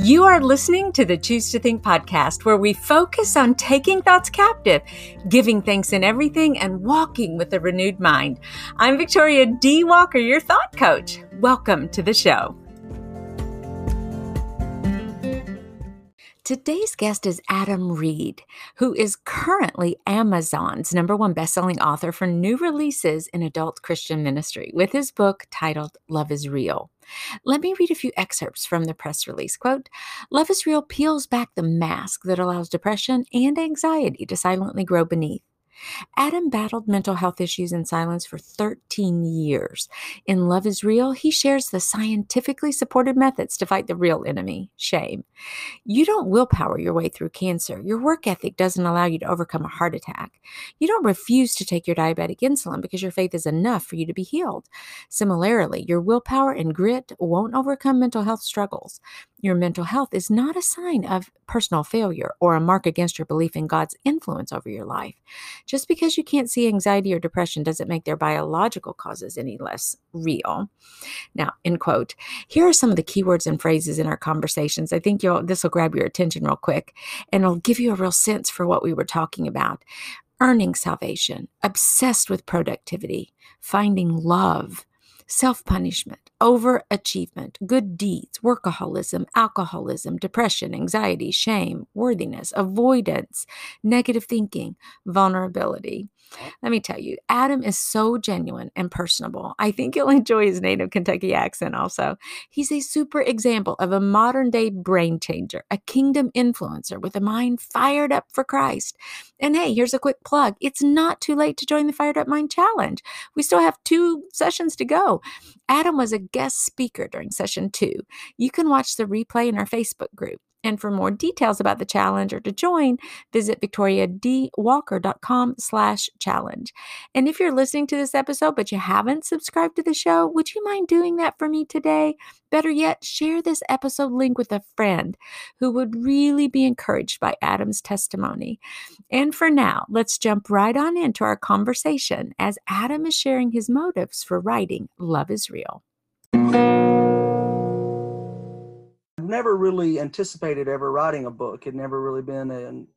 You are listening to the Choose to Think podcast, where we focus on taking thoughts captive, giving thanks in everything, and walking with a renewed mind. I'm Victoria D. Walker, your thought coach. Welcome to the show. Today's guest is Adam Reed, who is currently Amazon's number one bestselling author for new releases in adult Christian ministry with his book titled Love is Real. Let me read a few excerpts from the press release. Quote Love is Real peels back the mask that allows depression and anxiety to silently grow beneath. Adam battled mental health issues in silence for 13 years. In Love is Real, he shares the scientifically supported methods to fight the real enemy, shame. You don't willpower your way through cancer. Your work ethic doesn't allow you to overcome a heart attack. You don't refuse to take your diabetic insulin because your faith is enough for you to be healed. Similarly, your willpower and grit won't overcome mental health struggles. Your mental health is not a sign of personal failure or a mark against your belief in God's influence over your life. Just because you can't see anxiety or depression doesn't make their biological causes any less real. Now, end quote. Here are some of the keywords and phrases in our conversations. I think you'll this will grab your attention real quick and it'll give you a real sense for what we were talking about. Earning salvation, obsessed with productivity, finding love, self punishment, overachievement, good deeds, workaholism, alcoholism, depression, anxiety, shame, worthiness, avoidance, negative thinking, vulnerability. Let me tell you, Adam is so genuine and personable. I think you'll enjoy his native Kentucky accent also. He's a super example of a modern day brain changer, a kingdom influencer with a mind fired up for Christ. And hey, here's a quick plug it's not too late to join the Fired Up Mind Challenge. We still have two sessions to go. Adam was a guest speaker during session two. You can watch the replay in our Facebook group. And for more details about the challenge or to join, visit victoriadwalker.com slash challenge. And if you're listening to this episode but you haven't subscribed to the show, would you mind doing that for me today? Better yet, share this episode link with a friend who would really be encouraged by Adam's testimony. And for now, let's jump right on into our conversation as Adam is sharing his motives for writing Love is Real never really anticipated ever writing a book. It never really been an,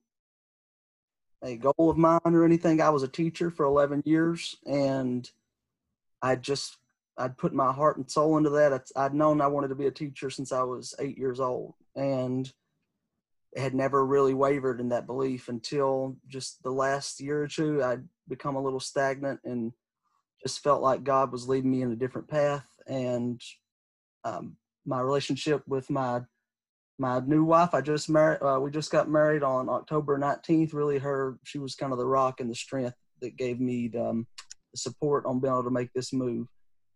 a goal of mine or anything. I was a teacher for 11 years and I just, I'd put my heart and soul into that. I'd known I wanted to be a teacher since I was eight years old and had never really wavered in that belief until just the last year or two. I'd become a little stagnant and just felt like God was leading me in a different path. And um, my relationship with my my new wife. I just married. Uh, we just got married on October 19th. Really, her she was kind of the rock and the strength that gave me the, um, the support on being able to make this move.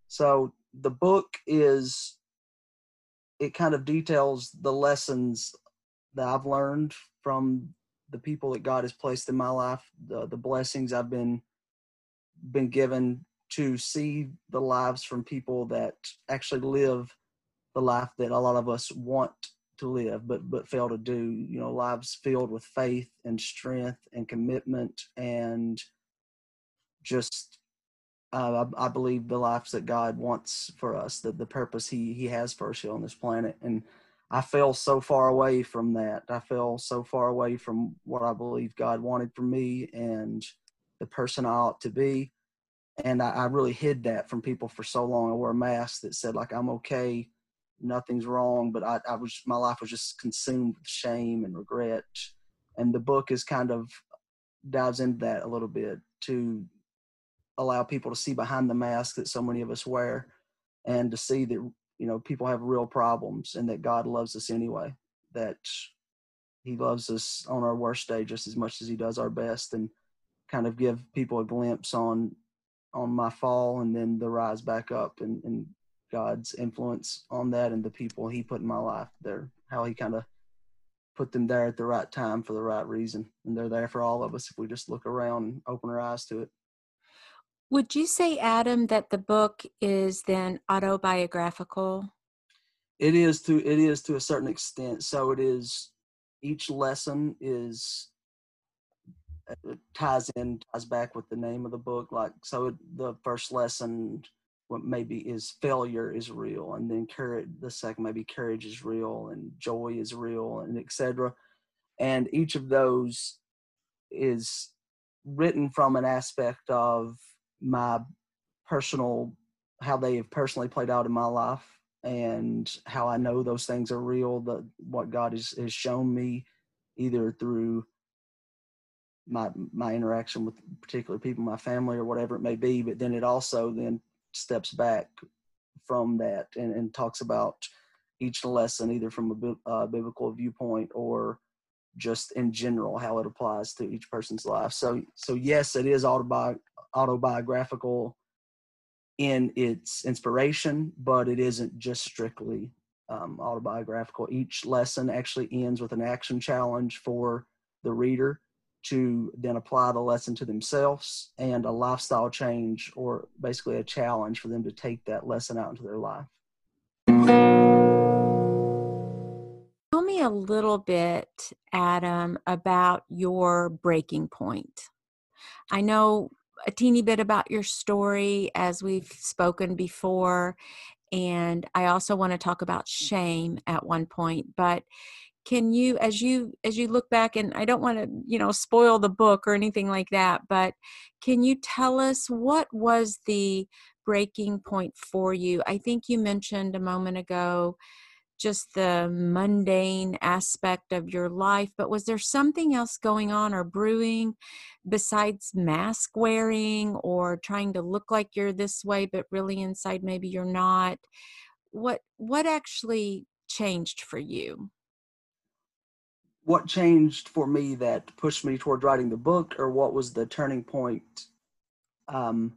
So the book is it kind of details the lessons that I've learned from the people that God has placed in my life, the the blessings I've been been given to see the lives from people that actually live the life that a lot of us want to live but but fail to do. You know lives filled with faith and strength and commitment and just uh, I, I, believe the lives that god wants for us the, the purpose he he has for us here on this planet. And i fell so far away from that. I fell so far away from what i believe god wanted for me and the person i ought to be. And I, I really hid that from people for so long. I wore a mask that said like i'm okay nothing's wrong, but I, I was my life was just consumed with shame and regret. And the book is kind of dives into that a little bit to allow people to see behind the mask that so many of us wear and to see that you know people have real problems and that God loves us anyway that he loves us on our worst day just as much as he does our best and kind of give people a glimpse on on my fall and then the rise back up and, and God's influence on that and the people He put in my life. There, how He kind of put them there at the right time for the right reason, and they're there for all of us if we just look around and open our eyes to it. Would you say, Adam, that the book is then autobiographical? It is to it is to a certain extent. So it is. Each lesson is uh, ties in ties back with the name of the book. Like so, the first lesson what maybe is failure is real and then courage the second maybe courage is real and joy is real and etc and each of those is written from an aspect of my personal how they have personally played out in my life and how I know those things are real, that what God has, has shown me either through my my interaction with particular people, my family or whatever it may be, but then it also then steps back from that and, and talks about each lesson either from a uh, biblical viewpoint or just in general how it applies to each person's life. So so yes, it is autobi- autobiographical in its inspiration, but it isn't just strictly um, autobiographical. Each lesson actually ends with an action challenge for the reader to then apply the lesson to themselves and a lifestyle change or basically a challenge for them to take that lesson out into their life. Tell me a little bit, Adam, about your breaking point. I know a teeny bit about your story as we've spoken before. And I also want to talk about shame at one point. But can you as you as you look back and i don't want to you know spoil the book or anything like that but can you tell us what was the breaking point for you i think you mentioned a moment ago just the mundane aspect of your life, but was there something else going on or brewing besides mask wearing or trying to look like you're this way but really inside maybe you're not? What what actually changed for you? What changed for me that pushed me toward writing the book or what was the turning point um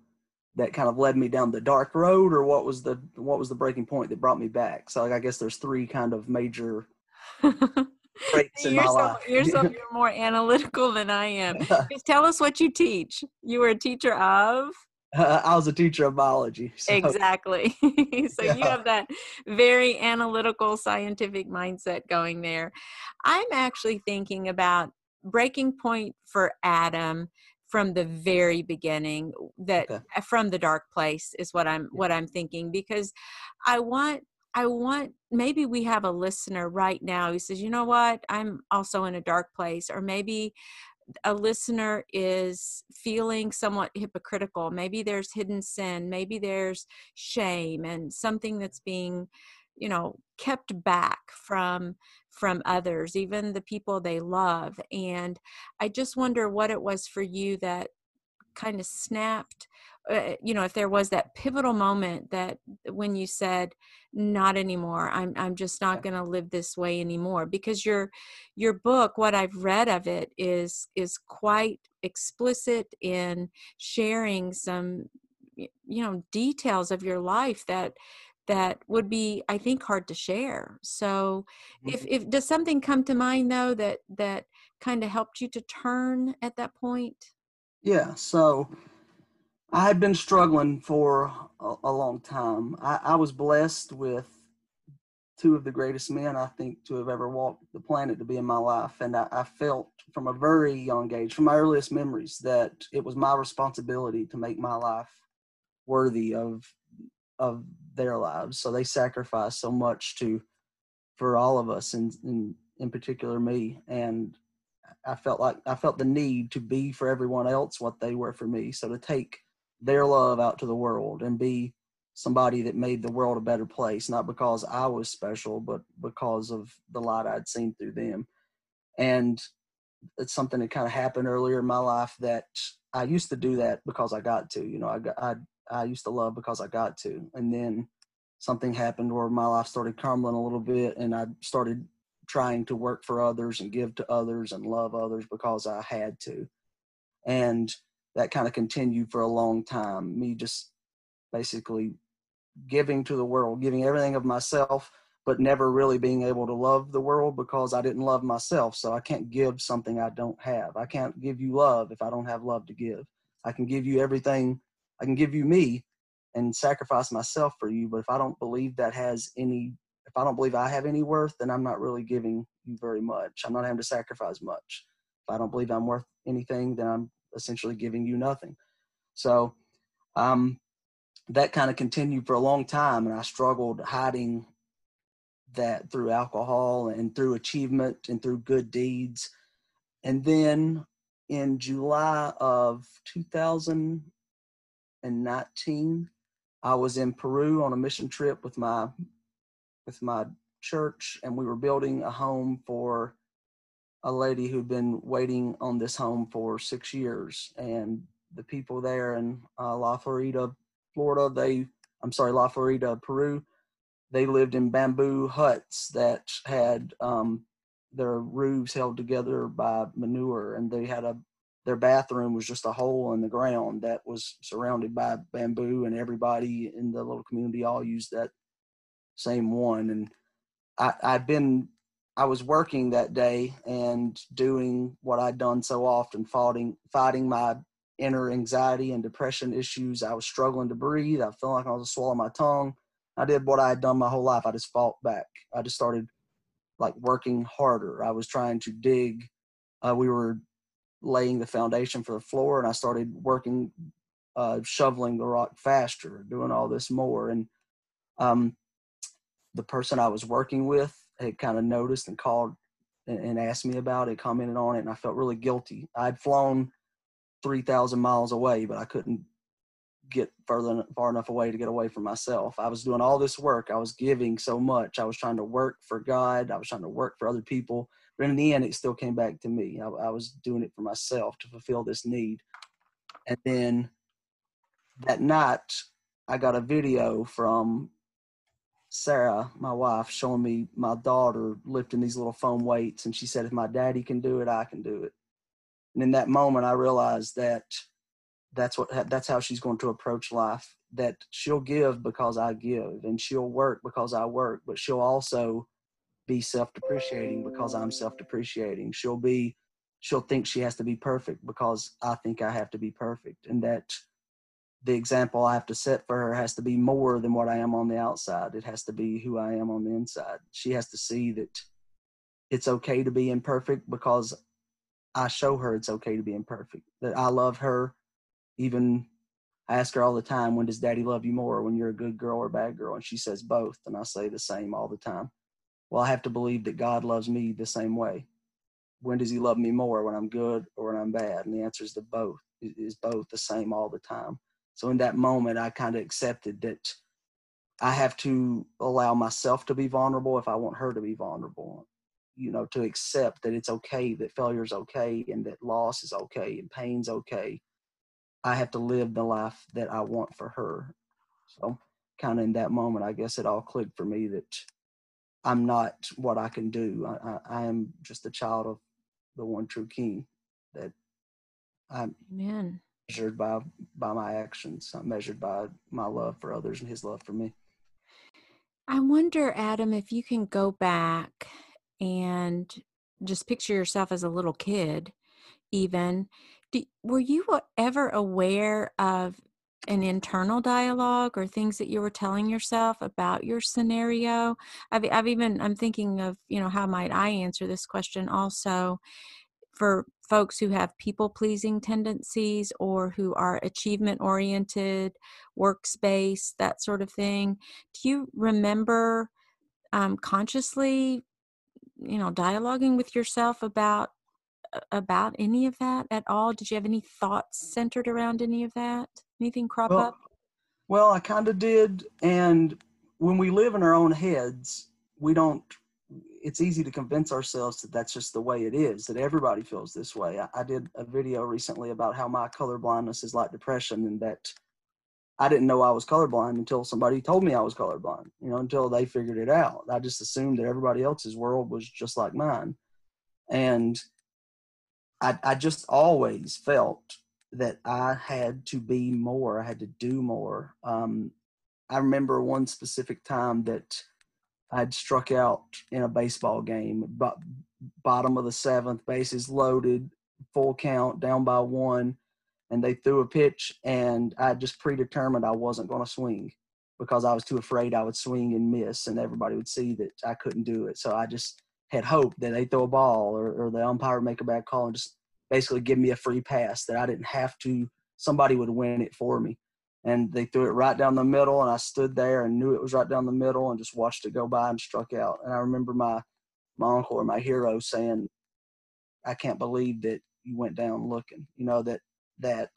that kind of led me down the dark road or what was the what was the breaking point that brought me back? So like i guess there's three kind of major breaks in you're my so, life. you're so you're more analytical than i am. Just tell us what you teach. You were a teacher of uh, i was a teacher of biology so. exactly so yeah. you have that very analytical scientific mindset going there i'm actually thinking about breaking point for adam from the very beginning that okay. Uh, from the dark place is what i'm what i'm thinking because i want i want maybe we have a listener right now who says you know what i'm also in a dark place or maybe a listener is feeling somewhat hypocritical. Maybe there's hidden sin maybe there's shame and something that's being you know kept back from from others even the people they love. And i just wonder what it was for you that kind of snapped uh, you know if there was that pivotal moment that when you said not anymore. I'm i'm just not going to live this way anymore because your your book what i've read of it is is quite explicit in sharing some you know details of your life that that would be i think hard to share. So mm-hmm. if if does something come to mind though that that kind of helped you to turn at that point yeah so i had been struggling for a, a long time I, I was blessed with two of the greatest men i think to have ever walked the planet to be in my life and I, I felt from a very young age from my earliest memories that it was my responsibility to make my life worthy of of their lives. So they sacrificed so much to for all of us and in, in particular me. And I felt like I felt the need to be for everyone else what they were for me. So to take their love out to the world and be somebody that made the world a better place, not because I was special, but because of the light I'd seen through them. And it's something that kind of happened earlier in my life that I used to do that because I got to. You know, I got I I used to love because I got to. And then something happened where my life started crumbling a little bit and I started trying to work for others and give to others and love others because I had to. And that kind of continued for a long time. Me just basically giving to the world, giving everything of myself, but never really being able to love the world because I didn't love myself. So I can't give something I don't have. I can't give you love if I don't have love to give. I can give you everything I can give you me and sacrifice myself for you. But if I don't believe that has any, if I don't believe I have any worth, then I'm not really giving you very much. I'm not having to sacrifice much. If I don't believe I'm worth anything, then I'm essentially giving you nothing. So, um, that kind of continued for a long time, and I struggled hiding that through alcohol and through achievement and through good deeds. And then in July of 2019, I was in Peru on a mission trip with my with my church, and we were building a home for a lady who'd been waiting on this home for six years. And the people there in uh, La Florida, Florida, they I'm sorry, La Florida, Peru, they lived in bamboo huts that had um, their roofs held together by manure, and they had a their bathroom was just a hole in the ground that was surrounded by bamboo, and everybody in the little community all used that same one. And I, I'd been I was working that day and doing what I'd done so often, fighting fighting my inner anxiety and depression issues. I was struggling to breathe. I felt like I was swallowing my tongue. I did what I had done my whole life. I just fought back. I just started like working harder. I was trying to dig. Uh, we were laying the foundation for the floor, and I started working, uh, shoveling the rock faster, doing all this more. And um, the person I was working with had kind of noticed and called and, and asked me about it, commented on it, and I felt really guilty. I'd flown 3,000 miles away, but I couldn't get further far enough away to get away from myself. I was doing all this work. I was giving so much. I was trying to work for God. I was trying to work for other people. But in the end, it still came back to me. I, I was doing it for myself to fulfill this need. And then that night, I got a video from Sarah, my wife, showing me my daughter lifting these little foam weights. And she said, if my daddy can do it, I can do it. And in that moment, I realized that that's what that's how she's going to approach life that she'll give because i give and she'll work because i work but she'll also be self-depreciating because i'm self-depreciating she'll be she'll think she has to be perfect because i think i have to be perfect and that the example i have to set for her has to be more than what i am on the outside it has to be who i am on the inside she has to see that it's okay to be imperfect because i show her it's okay to be imperfect that i love her even I ask her all the time, when does daddy love you more, when you're a good girl or a bad girl? And she says both. And I say the same all the time. Well, I have to believe that God loves me the same way. When does he love me more, when I'm good or when I'm bad? And the answer is the both, is both the same all the time. So in that moment, I kind of accepted that I have to allow myself to be vulnerable if I want her to be vulnerable. You know, to accept that it's okay, that failure is okay, and that loss is okay, and pain's okay, I have to live the life that I want for her. So, kind of in that moment, I guess it all clicked for me that I'm not what I can do. I, I, I am just a child of the one true King. That I'm Amen. Measured by by my actions. I'm measured by my love for others and His love for me. I wonder, Adam, if you can go back and just picture yourself as a little kid, even do, were you ever aware of an internal dialogue or things that you were telling yourself about your scenario? I've, I've even, I'm thinking of, you know, how might I answer this question also for folks who have people pleasing tendencies or who are achievement oriented, workspace, that sort of thing. Do you remember um, consciously, you know, dialoguing with yourself about about any of that at all? Did you have any thoughts centered around any of that? Anything crop well, up? Well, I kind of did. And when we live in our own heads, we don't, it's easy to convince ourselves that that's just the way it is, that everybody feels this way. I, I did a video recently about how my color blindness is like depression and that I didn't know I was colorblind until somebody told me I was colorblind, you know, until they figured it out. I just assumed that everybody else's world was just like mine. And I, I just always felt that I had to be more. I had to do more. Um, I remember one specific time that I'd struck out in a baseball game, but bottom of the seventh, bases loaded, full count, down by one, and they threw a pitch, and I just predetermined I wasn't going to swing because I was too afraid I would swing and miss, and everybody would see that I couldn't do it. So I just had hope that they throw a ball or, or the umpire would make a bad call and just basically give me a free pass that I didn't have to, somebody would win it for me. And they threw it right down the middle and i stood there and knew it was right down the middle and just watched it go by and struck out and i remember my my uncle or my hero saying i can't believe that you went down looking you know that that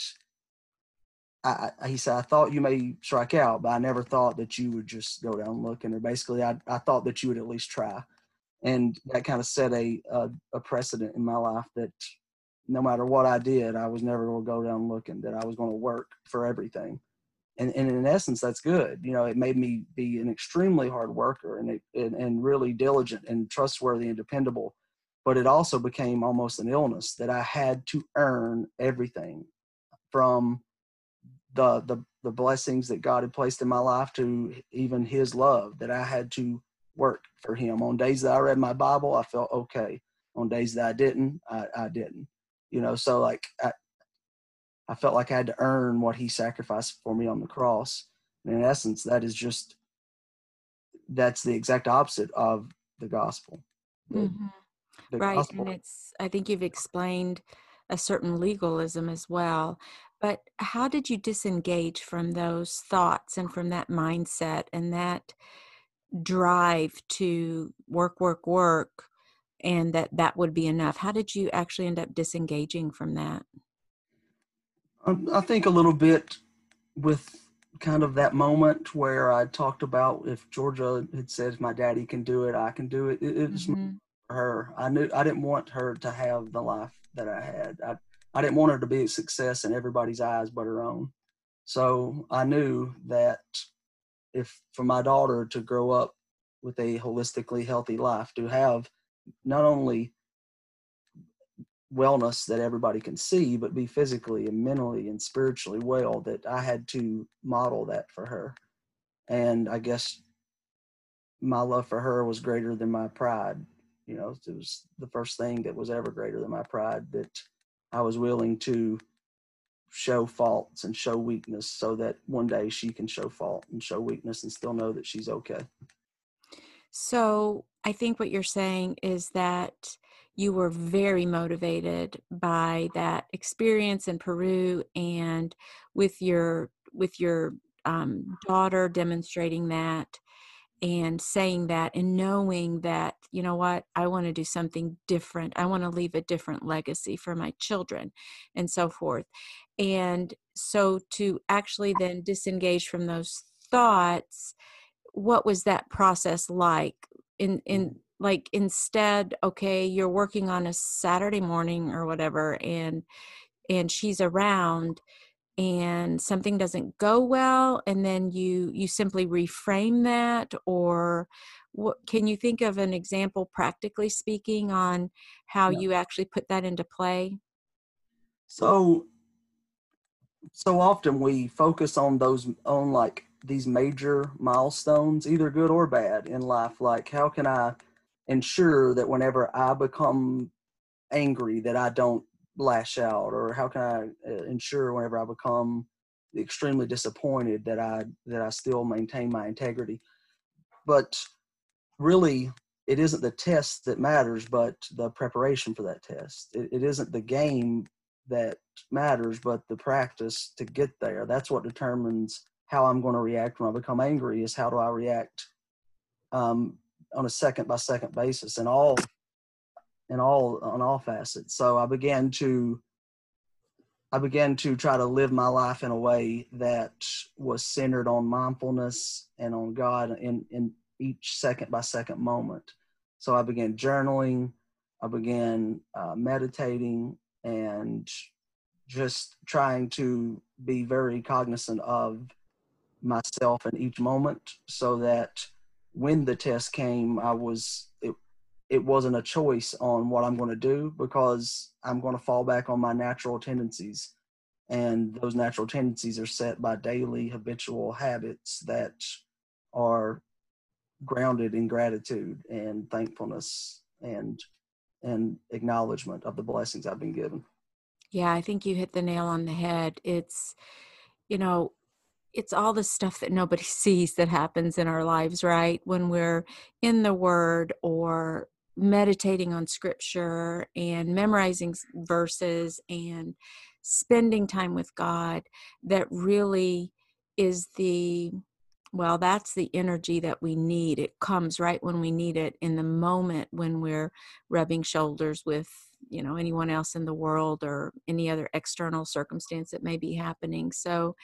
I, I, he said, I thought you may strike out, but I never thought that you would just go down looking. Or basically, I, I thought that you would at least try. And that kind of set a, a, a precedent in my life that no matter what I did, I was never going to go down looking, that I was going to work for everything and, and in essence that's good. You know it made me be an extremely hard worker and it, and, and really diligent and trustworthy and dependable but it also became almost an illness that i had to earn everything from the the the blessings that god had placed in my life to even his love that i had to work for him. On days that i read my bible i felt okay. On days that i didn't i, I didn't. You know so like I, I felt like I had to earn what he sacrificed for me on the cross. And in essence, that is just that's the exact opposite of the gospel. Mm-hmm. the right. Gospel. And it's I think you've explained a certain legalism as well. But how did you disengage from those thoughts and from that mindset and that drive to work, work, work, and that that would be enough? How did you actually end up disengaging from that? Um, I think a little bit with kind of that moment where I talked about if Georgia had said my daddy can do it, I can do it. It, it was mm-hmm. her. I knew I didn't want her to have the life that I had. I I didn't want her to be a success in everybody's eyes but her own. So I knew that if for my daughter to grow up with a holistically healthy life, to have not only wellness that everybody can see, but be physically and mentally and spiritually well, that I had to model that for her. And I guess my love for her was greater than my pride. You know, it was the first thing that was ever greater than my pride that I was willing to show faults and show weakness so that one day she can show fault and show weakness and still know that she's okay. So I think what you're saying is that you were very motivated by that experience in Peru and with your with your um, daughter demonstrating that and saying that and knowing that you know what? I want to do something different. I want to leave a different legacy for my children and so forth. And so to actually then disengage from those thoughts what was that process like? In in like instead okay you're working on a saturday morning or whatever and and she's around and something doesn't go well and then you you simply reframe that or what can you think of an example practically speaking on how yeah. you actually put that into play so so often we focus on those on like these major milestones either good or bad in life like how can i ensure that whenever I become angry that I don't lash out or how can I uh, ensure whenever I become extremely disappointed that I that I still maintain my integrity. But really it isn't the test that matters but the preparation for that test. It, it isn't the game that matters but the practice to get there. That's what determines how I'm going to react when I become angry is how do I react um, on a second by second basis in all in all on all facets. So I began to I began to try to live my life in a way that was centered on mindfulness and on God in, in each second by second moment. So I began journaling, I began uh, meditating, and just trying to be very cognizant of myself in each moment so that when the test came, I was it it wasn't a choice on what I'm going to do because I'm going to fall back on my natural tendencies. And those natural tendencies are set by daily habitual habits that are grounded in gratitude and thankfulness and and acknowledgement of the blessings I've been given. Yeah, I think you hit the nail on the head. It's you know, it's all the stuff that nobody sees that happens in our lives, right? When we're in the Word or meditating on Scripture and memorizing verses and spending time with God, that really is the well, that's the energy that we need. It comes right when we need it in the moment when we're rubbing shoulders with, you know, anyone else in the world or any other external circumstance that may be happening. So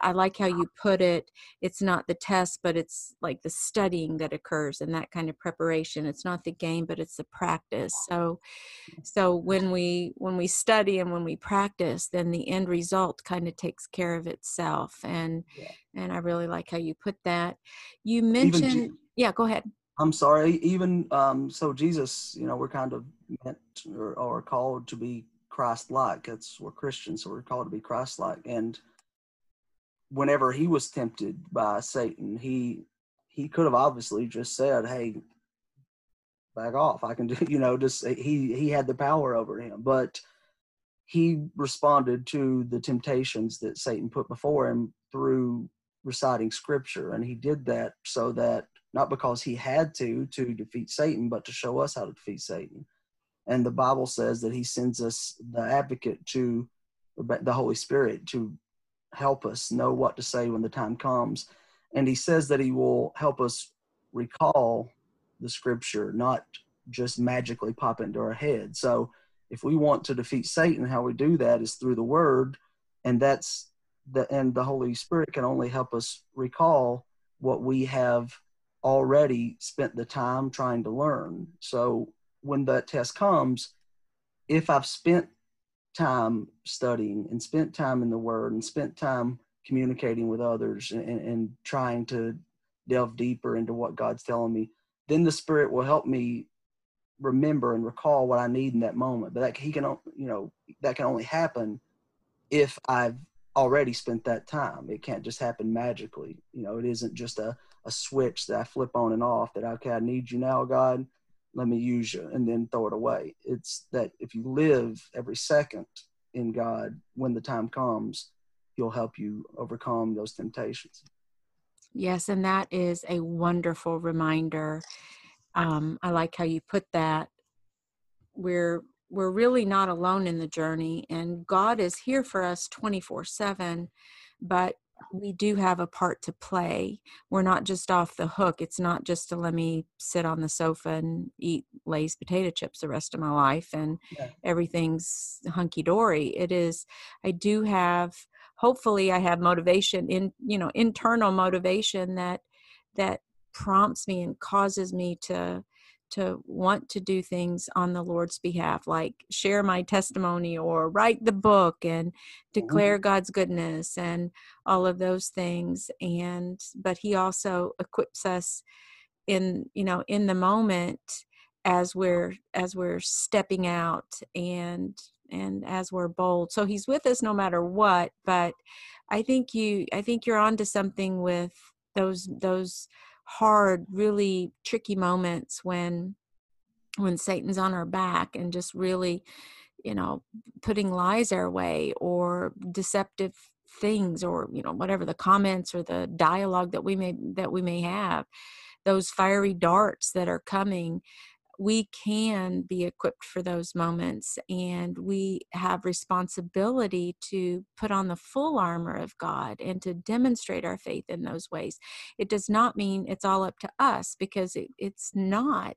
I like how you put it. It's not the test, but it's like the studying that occurs and that kind of preparation. It's not the game, but it's the practice. So so when we when we study and when we practice, then the end result kind of takes care of itself. And yeah and I really like how you put that. You mentioned, yeah, go ahead. I'm sorry. Even um, so, Jesus, you know, we're kind of meant or, or called to be Christ-like. That's we're Christians, so we're called to be Christ-like. And whenever he was tempted by Satan, he he could have obviously just said, "Hey, back off. I can do." You know, just he he had the power over him, but he responded to the temptations that Satan put before him through reciting scripture and he did that so that not because he had to to defeat satan but to show us how to defeat satan and the bible says that he sends us the advocate to the holy spirit to help us know what to say when the time comes. And he says that he will help us recall the scripture not just magically pop into our head. So if we want to defeat satan how we do that is through the word. And that's the, and the Holy Spirit can only help us recall what we have already spent the time trying to learn. So when that test comes, if I've spent time studying and spent time in the Word and spent time communicating with others and, and trying to delve deeper into what God's telling me, then the Spirit will help me remember and recall what I need in that moment. But that he can, you know, that can only happen if I've already spent that time. It can't just happen magically. You know, it isn't just a, a switch that I flip on and off that, okay, I need you now, God, let me use you, and then throw it away. It's that if you live every second in God, when the time comes, He'll help you overcome those temptations. Yes, and that is a wonderful reminder. Um, I like how you put that. We're we're really not alone in the journey and god is here for us 24 7 but we do have a part to play. We're not just off the hook. It's not just to let me sit on the sofa and eat lay's potato chips the rest of my life and yeah. everything's hunky-dory. It is i do have hopefully i have motivation in you know internal motivation that that prompts me and causes me to to want to do things on the Lord's behalf, like share my testimony or write the book and mm-hmm. declare God's goodness and all of those things. And, but He also equips us in, you know, in the moment as we're as we're stepping out and and as we're bold so he's with us no matter what but i think you i think you're onto something with those those hard, really tricky moments when when Satan's on our back and just really, you know, putting lies our way or deceptive things or you know whatever the comments or the dialogue that we may that we may have. Those fiery darts that are coming we can be equipped for those moments and we have responsibility to put on the full armor of God and to demonstrate our faith in those ways. It does not mean it's all up to us because it, it's not,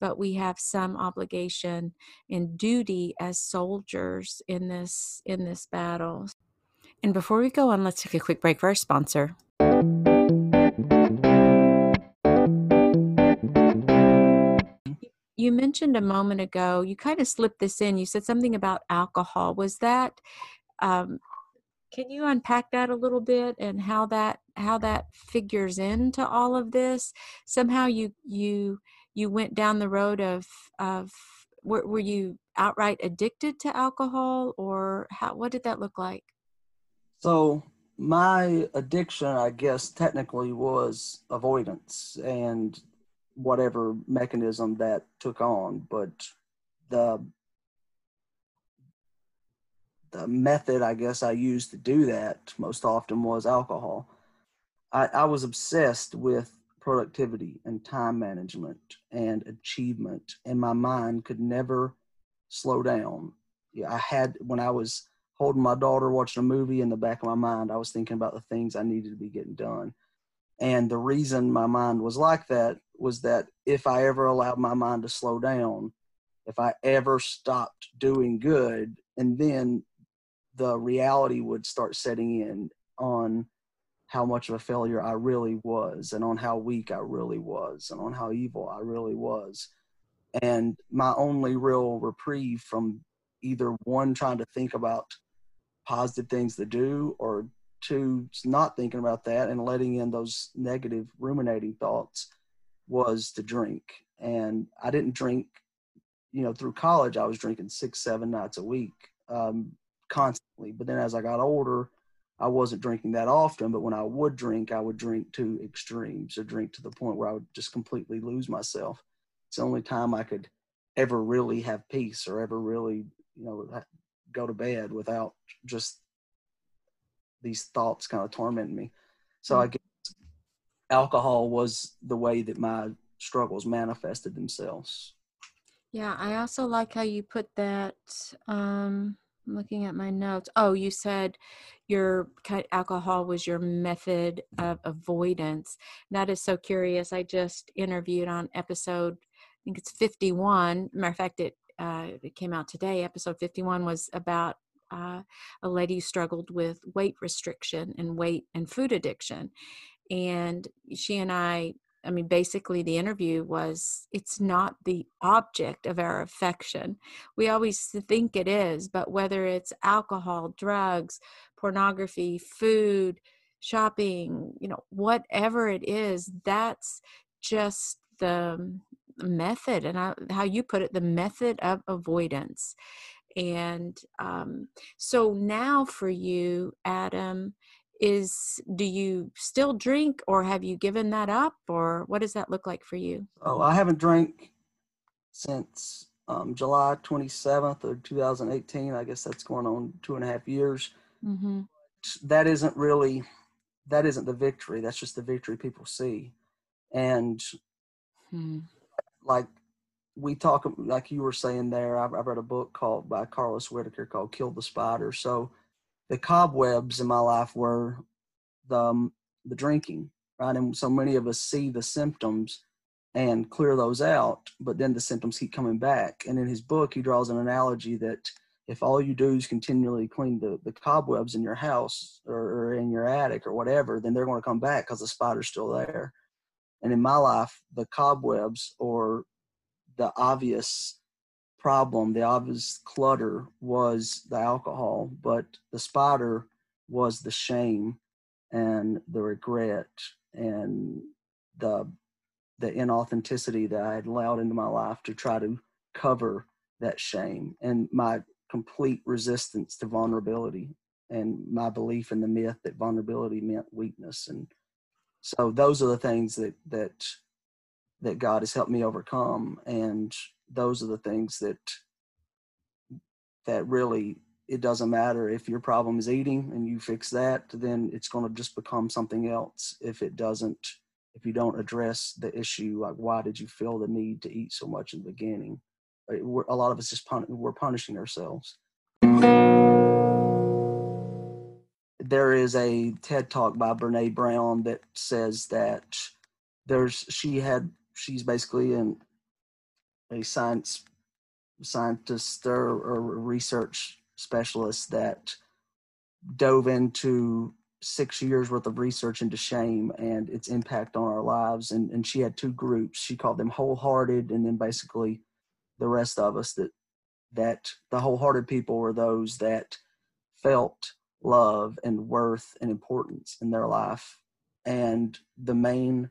but we have some obligation and duty as soldiers in this in this battle. And before we go on, let's take a quick break for our sponsor. You mentioned a moment ago you kind of slipped this in you said something about alcohol was that um, can you unpack that a little bit and how that how that figures into all of this? Somehow you you you went down the road of of were, were you outright addicted to alcohol or how what did that look like? So my addiction i guess technically was avoidance and whatever mechanism that took on, but the the method I guess I used to do that most often was alcohol. I, I was obsessed with productivity and time management and achievement, and my mind could never slow down. Yeah, I had when I was holding my daughter watching a movie in the back of my mind i was thinking about the things i needed to be getting done and the reason my mind was like that was that if i ever allowed my mind to slow down if i ever stopped doing good and then the reality would start setting in on how much of a failure I really was and on how weak I really was and on how evil I really was. And my only real reprieve from either one, trying to think about positive things to do, or two, not thinking about that and letting in those negative ruminating thoughts was to drink. And I didn't drink, you know, through college, I was drinking six, seven nights a week um, constantly. But then as I got older, I wasn't drinking that often, but when I would drink, I would drink to extremes or drink to the point where I would just completely lose myself. It's the only time I could ever really have peace or ever really, you know, go to bed without just these thoughts kind of tormenting me. So I mm. guess alcohol was the way that my struggles manifested themselves. Yeah, I also like how you put that. Um, looking at my notes. Oh, you said your alcohol was your method of avoidance. That is so curious. I just interviewed on episode, I think it's 51. Matter of fact, it uh, it came out today. Episode 51 was about uh, a lady who struggled with weight restriction and weight and food addiction. And she and I I mean, basically, the interview was it's not the object of our affection. We always think it is, but whether it's alcohol, drugs, pornography, food, shopping, you know, whatever it is, that's just the method and I, how you put it, the method of avoidance. And um, so now for you, Adam, is do you still drink or have you given that up or what does that look like for you oh i haven't drank since um, july 27th of 2018 i guess that's going on two and a half years mm-hmm. that isn't really that isn't the victory that's just the victory people see and hmm. like we talk like you were saying there I, I read a book called by carlos whittaker called kill the spider so the cobwebs in my life were the um, the drinking, right? And so many of us see the symptoms and clear those out, but then the symptoms keep coming back. And in his book, he draws an analogy that if all you do is continually clean the, the cobwebs in your house or, or in your attic or whatever, then they're going to come back because the spider's still there. And in my life, the cobwebs or the obvious problem, the obvious clutter was the alcohol, but the spider was the shame and the regret and the the inauthenticity that I had allowed into my life to try to cover that shame and my complete resistance to vulnerability and my belief in the myth that vulnerability meant weakness. And so those are the things that that that God has helped me overcome. And those are the things that that really it doesn't matter if your problem is eating and you fix that then it's going to just become something else. If it doesn't if you don't address the issue like why did you feel the need to eat so much in the beginning? A lot of us just pun- we're punishing ourselves. There is a ted talk by brene brown that says that there's she had she's basically an a science scientist or, or research specialist that dove into six years worth of research into shame and its impact on our lives. And, and she had two groups. She called them wholehearted and then basically the rest of us that that the wholehearted people were those that felt love and worth and importance in their life. And the main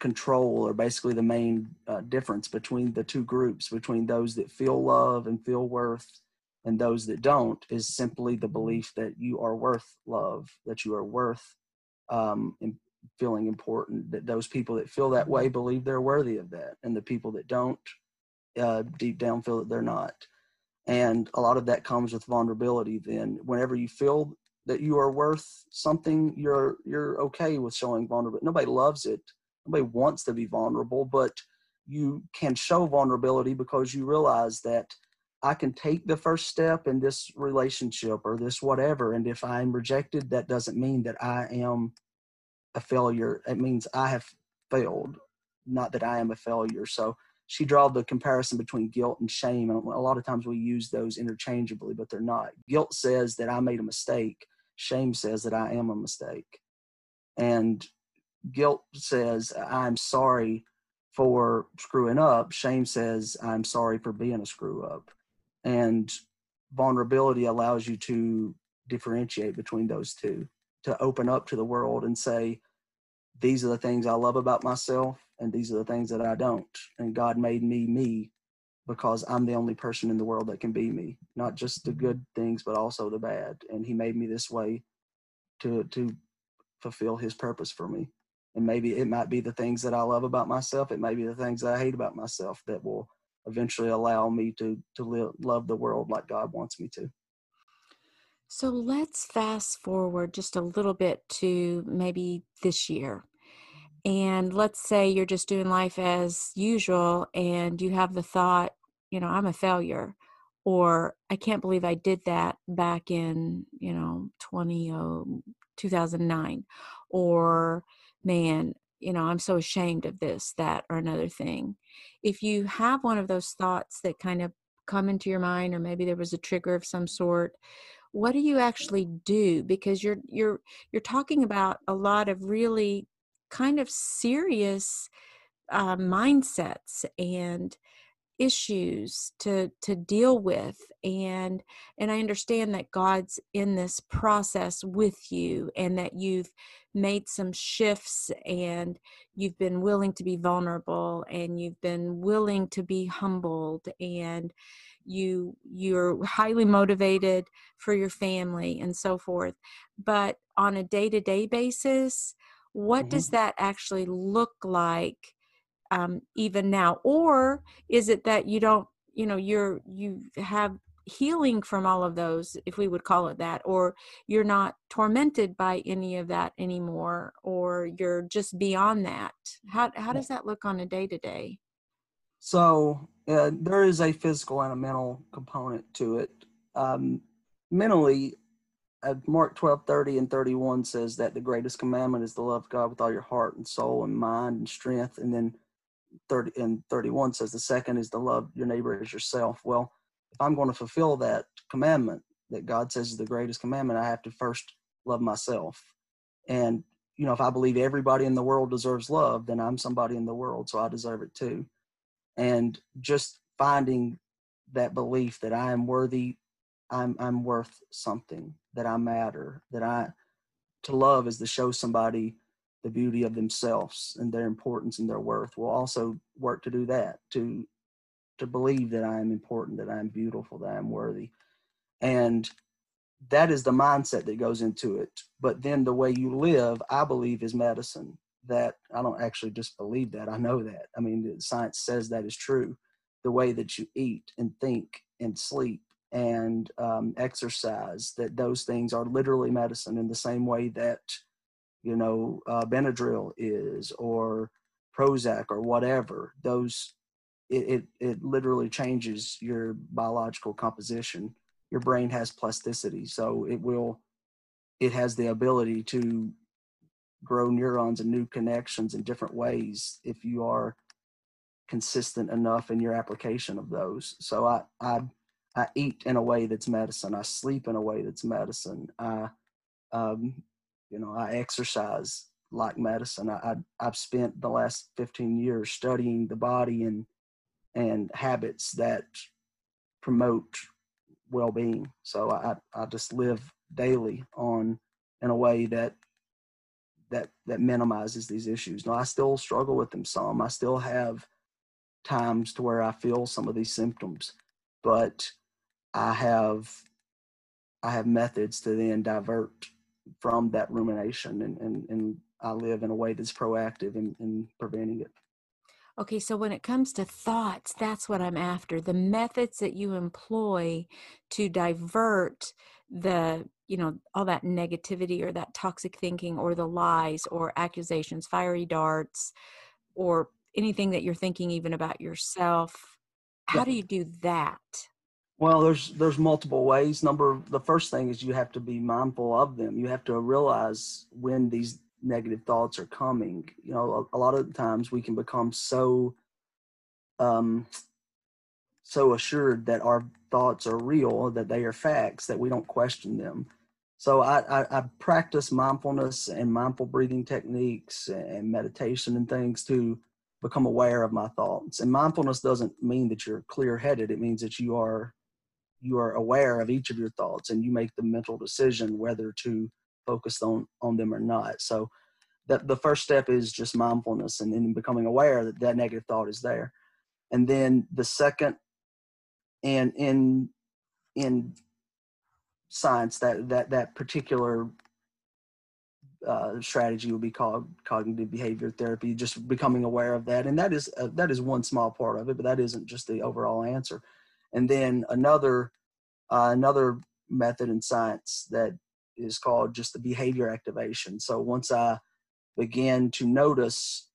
control are basically the main uh, difference between the two groups between those that feel love and feel worth and those that don't is simply the belief that you are worth love that you are worth um, feeling important that those people that feel that way believe they're worthy of that and the people that don't uh, deep down feel that they're not. And a lot of that comes with vulnerability then. Whenever you feel that you are worth something you're you're okay with showing vulnerability nobody loves it nobody wants to be vulnerable, but you can show vulnerability because you realize that I can take the first step in this relationship or this whatever. And if I'm rejected, that doesn't mean that I am a failure. It means I have failed, not that I am a failure. So she drew the comparison between guilt and shame. And a lot of times we use those interchangeably, but they're not. Guilt says that I made a mistake, shame says that I am a mistake. And guilt says, I'm sorry for screwing up. Shame says, I'm sorry for being a screw up. And vulnerability allows you to differentiate between those two to open up to the world and say these are the things i love about myself and these are the things that i don't. And god made me me because i'm the only person in the world that can be me not just the mm-hmm. good things but also the bad. And he made me this way to to fulfill his purpose for me and maybe it might be the things that i love about myself it may be the things i hate about myself that will eventually allow me to to live, love the world like God wants me to. So let's fast forward just a little bit to maybe this year. And let's say you're just doing life as usual and you have the thought, you know, I'm a failure or I can't believe I did that back in, you know, 20 2009 or man, you know, I'm so ashamed of this, that, or another thing. If you have one of those thoughts that kind of come into your mind, or maybe there was a trigger of some sort, what do you actually do? Because you're you're you're talking about a lot of really kind of serious uh, mindsets and issues to to deal with and and I understand that God's in this process with you and that you've made some shifts and you've been willing to be vulnerable and you've been willing to be humbled and you you're highly motivated for your family and so forth but on a day-to-day basis what mm-hmm. does that actually look like um, even now? Or is it that you don't you know you're you have healing from all of those if we would call it that or you're not tormented by any of that anymore or you're just beyond that? How how does that look on a day to day so uh, there is a physical and a mental component to it. Um, mentally uh, mark 12 30 and 31 says that the greatest commandment is to love god with all your heart and soul and mind and strength and then 30 and 31 says the second is to love your neighbor as yourself. Well, if I'm going to fulfill that commandment that God says is the greatest commandment, I have to first love myself. And you know, if I believe everybody in the world deserves love, then I'm somebody in the world, so I deserve it too. And just finding that belief that I am worthy, I'm I'm worth something, that I matter, that I to love is to show somebody the beauty of themselves and their importance and their worth will also work to do that to to believe that i am important that i am beautiful that i am worthy. And that is the mindset that goes into it. But then the way you live i believe is medicine. That i don't actually just believe that. I know that. I mean science says that is true. The way that you eat and think and sleep and um, exercise that those things are literally medicine in the same way that you know, uh, Benadryl is or Prozac or whatever. Those it, it it literally changes your biological composition. Your brain has plasticity, so it will it has the ability to grow neurons and new connections in different ways if you are consistent enough in your application of those. So I I I eat in a way that's medicine. I sleep in a way that's medicine. I um, you know, I exercise like medicine. I, I have spent the last 15 years studying the body and and habits that promote well-being. So I I just live daily on in a way that that that minimizes these issues. Now I still struggle with them some. I still have times to where I feel some of these symptoms, but I have I have methods to then divert from that rumination and, and, and I live in a way that's proactive in, in preventing it. Okay, so when it comes to thoughts, that's what I'm after. The methods that you employ to divert the, you know, all that negativity or that toxic thinking or the lies or accusations, fiery darts, or anything that you're thinking even about yourself. How yeah. do you do that? Well, there's there's multiple ways. Number the first thing is you have to be mindful of them. You have to realize when these negative thoughts are coming. You know, a, a lot of times we can become so um so assured that our thoughts are real, that they are facts, that we don't question them. So I, I, I practice mindfulness and mindful breathing techniques and meditation and things to become aware of my thoughts. And mindfulness doesn't mean that you're clear headed. It means that you are you are aware of each of your thoughts and you make the mental decision whether to focus on on them or not. So that the first step is just mindfulness and then becoming aware that that negative thought is there. And then the second and in in science that that that particular uh, strategy would be called cognitive behavior therapy just becoming aware of that and that is uh, that is one small part of it but that isn't just the overall answer and then another uh, another method in science that is called just the behavior activation so once i begin to notice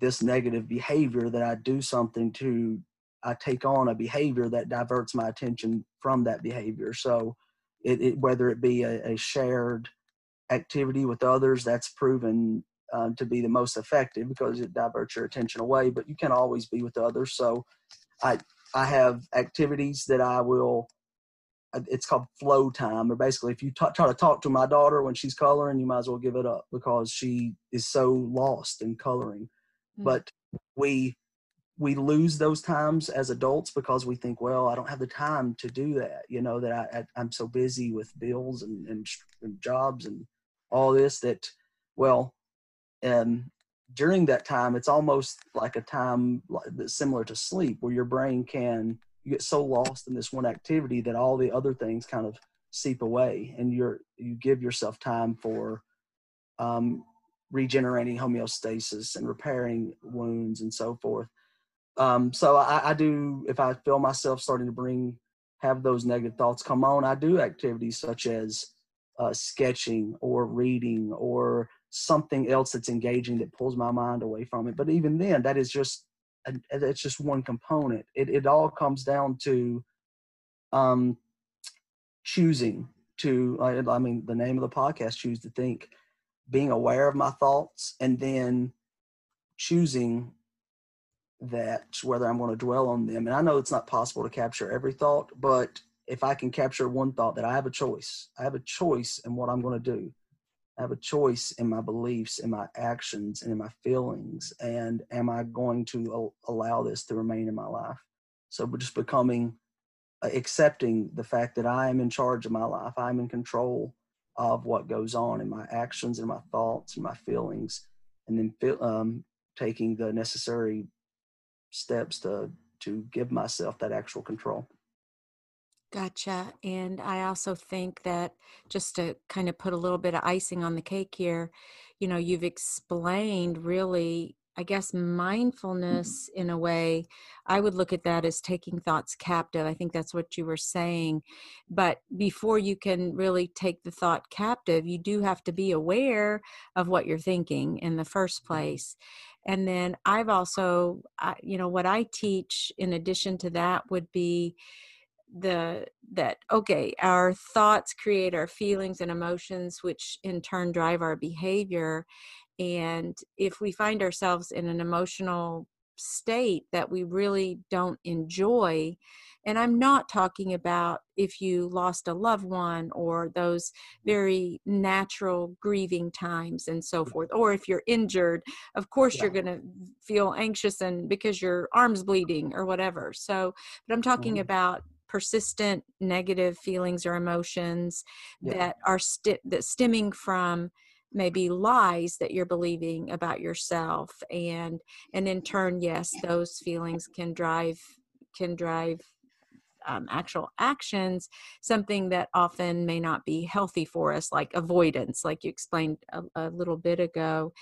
this negative behavior that i do something to I take on a behavior that diverts my attention from that behavior. So, it, it whether it be a, a, shared activity with others, that's proven um, to be the most effective because it diverts your attention away. But you can always be with others. So, I I have activities that I will. Uh, it's called flow time, or basically, if you t- try to talk to my daughter when she's coloring, you might as well give it up because she is so lost in coloring. Mm-hmm. But we we lose those times as adults because we think, well, I don't have the time to do that. You know, that I, I am so busy with bills and, and, and jobs and all this that, well, and during that time, it's almost like a time that's similar to sleep, where your brain can you get so lost in this one activity that all the other things kind of seep away, and you're you give yourself time for um, regenerating homeostasis and repairing wounds and so forth. Um, so I, I do, if I feel myself starting to bring, have those negative thoughts come on, I do activities such as uh, sketching or reading or something else that's engaging that pulls my mind away from it. But even then, that is just it's just one component. It it all comes down to um, choosing to. I mean, the name of the podcast, choose to think, being aware of my thoughts, and then choosing that whether I'm going to dwell on them. And I know it's not possible to capture every thought, but if I can capture one thought that I have a choice, I have a choice in what I'm going to do. I have a choice in my beliefs, in my actions, and in my feelings. And am I going to allow this to remain in my life? So just becoming, uh, accepting the fact that I am in charge of my life. I'm in control of what goes on in my actions and my thoughts and my feelings. And then um, taking the necessary steps to to give myself that actual control. Gotcha. And I also think that just to kind of put a little bit of icing on the cake here, you know, you've explained really, I guess, mm-hmm. mindfulness in a way. I would look at that as taking thoughts captive. I think that's what you were saying. But before you can really take the thought captive, you do have to be aware of what you're thinking in the first mm-hmm. place and then i've also you know what i teach in addition to that would be the that okay our thoughts create our feelings and emotions which in turn drive our behavior and if we find ourselves in an emotional state that we really don't enjoy and I'm not talking about if you lost a loved one or those very natural grieving times and so forth, or if you're injured, of course yeah. you're going to feel anxious and because your arm's bleeding or whatever. So, but I'm talking mm-hmm. about persistent negative feelings or emotions yeah. that are st- that stemming from maybe lies that you're believing about yourself and and in turn yes those feelings can drive can drive um, actual actions, something that often may not be healthy for us, like avoidance, like you explained a, a little bit ago.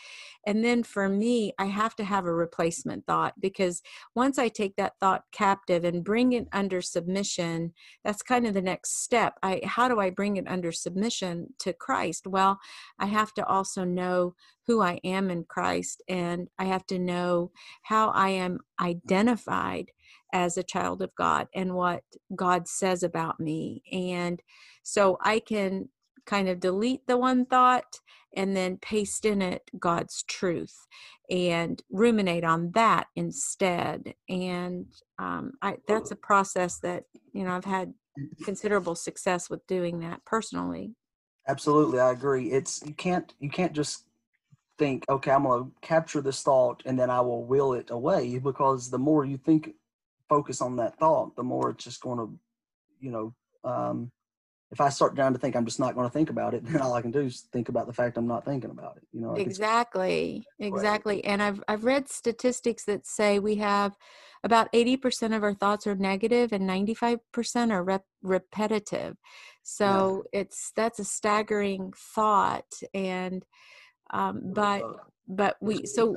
And then for me, I have to have a replacement thought because once I take that thought captive and bring it under submission, that's kind of the next step. I how do I bring it under submission to Christ? Well, I have to also know who I am in Christ and I have to know how I am identified as a child of God and what God says about me. And so I can kind of delete the one thought and then paste in it God's truth and ruminate on that instead. And um, I, that's a process that, you know, I've had considerable success with doing that personally. Absolutely, I agree. It's you can't you can't just think, okay, I'm going to capture this thought and then I will will it away because the more you think, focus on that thought, the more it's just going to, you know, um, if I start down to think I'm just not going to think about it, then all I can do is think about the fact I'm not thinking about it. You know, exactly, exactly. And I've I've read statistics that say we have about 80% of our thoughts are negative and 95% are rep- repetitive. So yeah. it's that's a staggering thought. And um, but but we so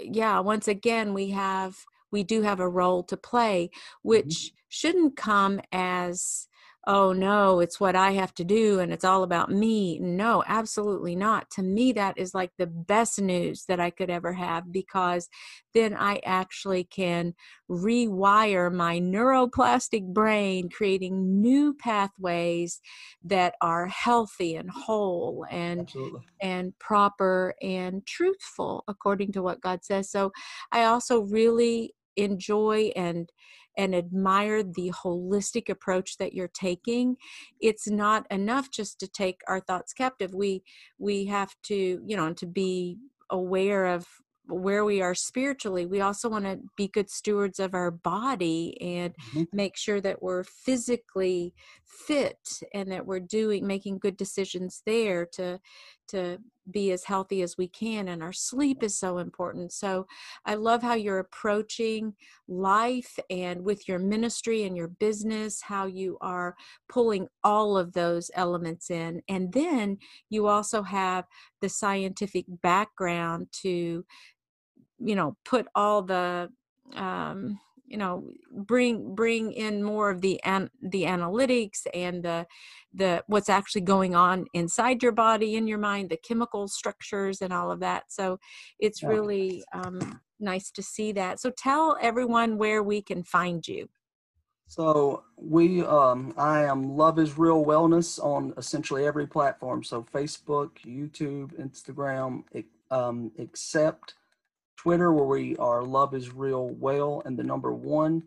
yeah. Once again, we have we do have a role to play, mm-hmm. which mm-hmm. shouldn't come as oh no, it's what I have to do and it's all about me. No, absolutely not. To me, that is like the best news that I could ever have because then I actually can rewire my neuroplastic brain, creating new pathways that are healthy and whole and absolutely. and proper and truthful according to what God says. So I also really enjoy and and admire the holistic approach that you're taking it's not enough just to take our thoughts captive we we have to you know to be aware of where we are spiritually we also want to be good stewards of our body and mm-hmm. make sure that we're physically fit and that we're doing making good decisions there to to be as healthy as we can and our sleep is so important. So i love how you're approaching life and with your ministry and your business how you are pulling all of those elements in. And then you also have the scientific background to you know put all the um, you know bring bring in more of the an, the analytics and the the what's actually going on inside your body in your mind the chemical structures and all of that. So it's yeah. really um, nice to see that. So tell everyone where we can find you. So we um i am love is real wellness on essentially every platform. So facebook youtube instagram um, except Twitter, where we are Love is Real Well and the number one.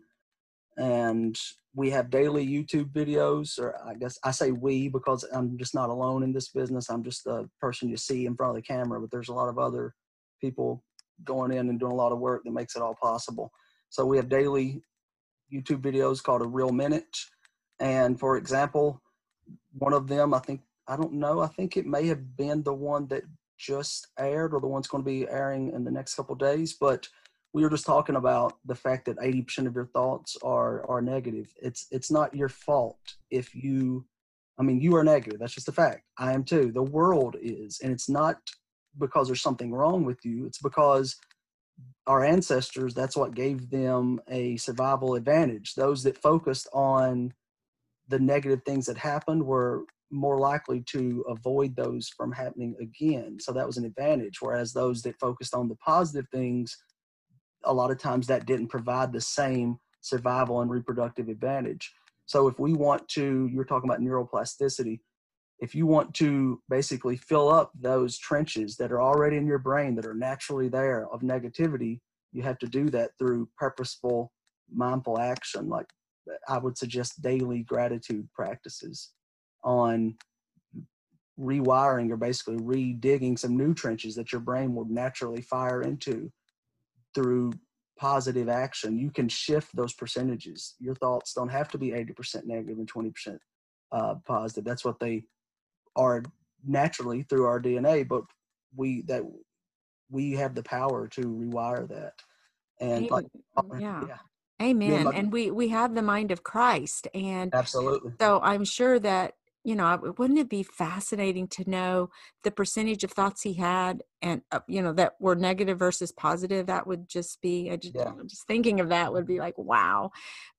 And we have daily YouTube videos, or I guess I say we because I'm just not alone in this business. I'm just the person you see in front of the camera, but there's a lot of other people going in and doing a lot of work that makes it all possible. So we have daily YouTube videos called A Real Minute. And for example, one of them, I think, I don't know, I think it may have been the one that just aired or the one's going to be airing in the next couple days but we were just talking about the fact that 80% of your thoughts are are negative. It's it's not your fault if you i mean you are negative that's just a fact. I am too. The world is and it's not because there's something wrong with you it's because our ancestors that's what gave them a survival advantage. Those that focused on the negative things that happened were more likely to avoid those from happening again. So that was an advantage. Whereas those that focused on the positive things, a lot of times that didn't provide the same survival and reproductive advantage. So if we want to, you're talking about neuroplasticity, if you want to basically fill up those trenches that are already in your brain that are naturally there of negativity, you have to do that through purposeful, mindful action. Like I would suggest daily gratitude practices on rewiring or basically redigging some new trenches that your brain would naturally fire into through positive action you can shift those percentages your thoughts don't have to be 80% negative and 20% uh, positive that's what they are naturally through our dna but we that we have the power to rewire that and like yeah. yeah. Amen. and we we have the mind of Christ and absolutely. So I'm sure that you know, wouldn't it be fascinating to know the percentage of thoughts he had and, uh, you know, that were negative versus positive? That would just be, I just, yeah. just thinking of that would be like, wow.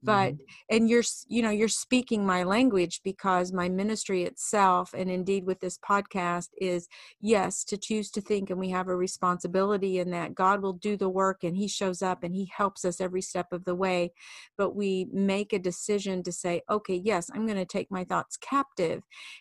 But, mm-hmm. and you're, you know, you're speaking my language because my ministry itself, and indeed with this podcast, is yes, to choose to think. And we have a responsibility in that God will do the work and he shows up and he helps us every step of the way. But we make a decision to say, okay, yes, I'm going to take my thoughts captive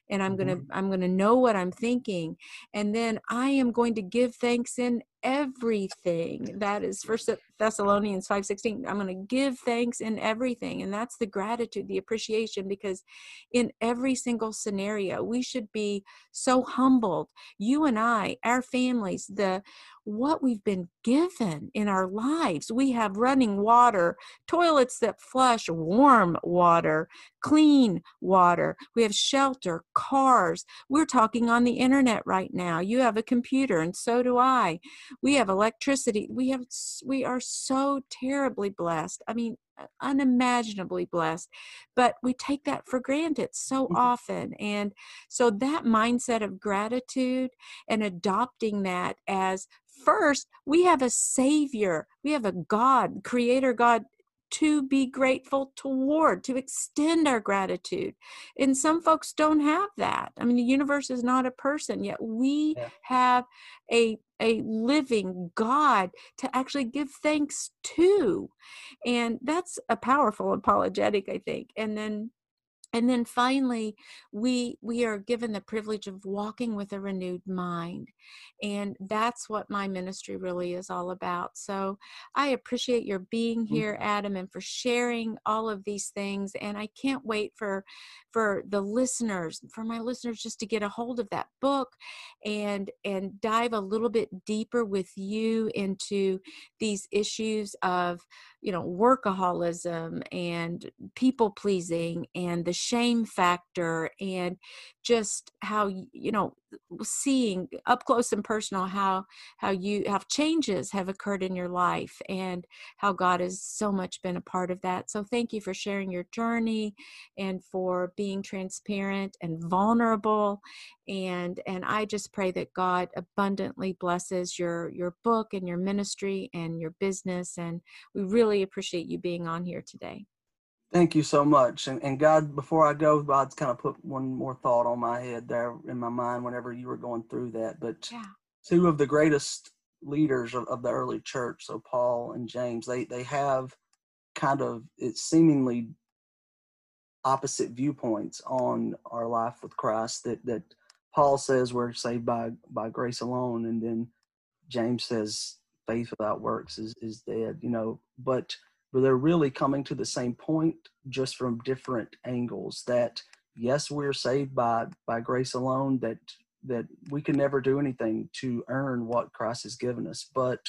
and i'm mm-hmm. going to i'm going to know what i'm thinking and then i am going to give thanks in everything. That is first thessalonians 5.16 i'm going to give thanks in everything and that's the gratitude the appreciation because in every single scenario we should be so humbled. You and i our families the what we've been given in our lives. We have running water toilets that flush warm water clean water. We have shelter cars. We're talking on the internet right now. You have a computer and so do i we have electricity we have we are so terribly blessed i mean unimaginably blessed but we take that for granted so mm-hmm. often and so that mindset of gratitude and adopting that as first we have a savior we have a god creator god to be grateful toward, to extend our gratitude. And some folks don't have that. I mean, the universe is not a person, yet we yeah. have a a living God to actually give thanks to. And that's a powerful apologetic, I think. And then and then finally we we are given the privilege of walking with a renewed mind and that's what my ministry really is all about so i appreciate your being here mm-hmm. adam and for sharing all of these things and i can't wait for for the listeners for my listeners just to get a hold of that book and and dive a little bit deeper with you into these issues of you know workaholism and people pleasing and the shame factor and just how you know seeing up close and personal how how you how changes have occurred in your life and how god has so much been a part of that. So thank you for sharing your journey and for being transparent and vulnerable. And and i just pray that god abundantly blesses your your book and your ministry and your business and we really appreciate you being on here today Thank you so much. And, and God, before I go, God's kind of put one more thought on my head there in my mind whenever you were going through that. But yeah. two of the greatest leaders of, of the early church, so Paul and James, they, they have kind of it's seemingly opposite viewpoints on our life with Christ that, that Paul says we're saved by, by grace alone. And then James says faith without works is, is dead, you know, but but they're really coming to the same point just from different angles that yes we're saved by by grace alone that that we can never do anything to earn what christ has given us. But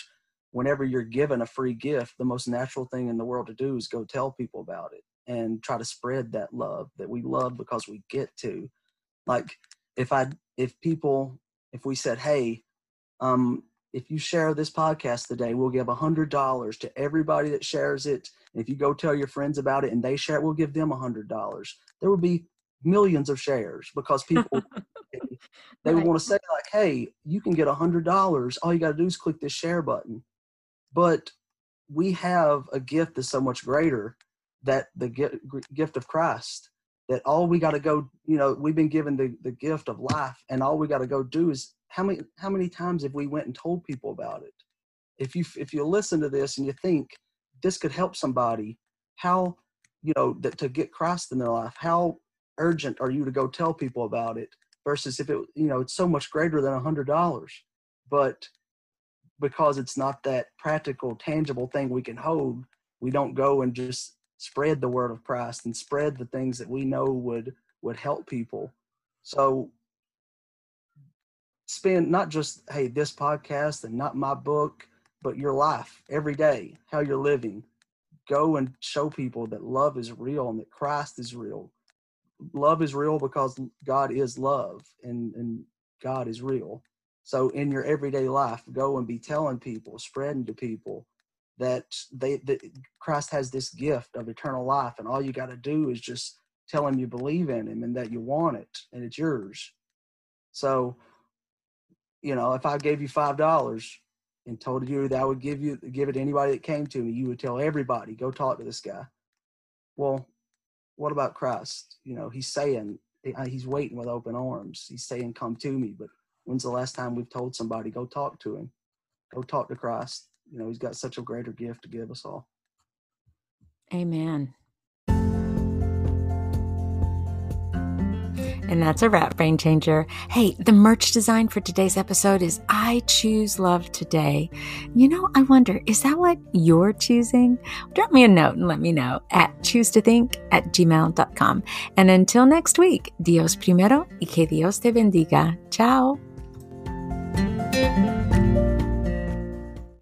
whenever you're given a free gift the most natural thing in the world to do is go tell people about it and try to spread that love that we love because we get to. Like if i if people if we said hey um if you share this podcast today, we'll give a hundred dollars to everybody that shares it. And if you go tell your friends about it and they share it, we'll give them a hundred dollars. There would be millions of shares because people they would want to say like, "Hey, you can get a hundred dollars. All you got to do is click this share button." But we have a gift that's so much greater that the gift of Christ. That all we got to go, you know, we've been given the, the gift of life, and all we got to go do is how many how many times have we went and told people about it? If you if you listen to this and you think this could help somebody how you know that to get christ in their life how urgent are you to go tell people about it versus if it you know it's so much greater than a hundred dollars? But because it's not that practical tangible thing we can hold we don't go and just spread the word of christ and spread the things that we know would would help people. So spend not just hey this podcast and not my book but your life every day how you're living. Go and show people that love is real and that christ is real. Love is real because god is love and and god is real. So in your everyday life go and be telling people spreading to people that they that christ has this gift of eternal life and all you got to do is just tell him you believe in him and that you want it and it's yours. So, you know, if I gave you five dollars and told you that I would give you give it to anybody that came to me, you would tell everybody, go talk to this guy. Well, what about Christ? You know, he's saying uh, he's waiting with open arms. He's saying, "Come to me." But when's the last time we've told somebody, "Go talk to him"? Go talk to Christ. You know, he's got such a greater gift to give us all. Amen. And that's a wrap, Brain Changer. Hey, the merch design for today's episode is I Choose Love Today. You know, I wonder, is that what you're choosing? Drop me a note and let me know at choose to think at gmail.com. And until next week, Dios primero y que Dios te bendiga. Ciao.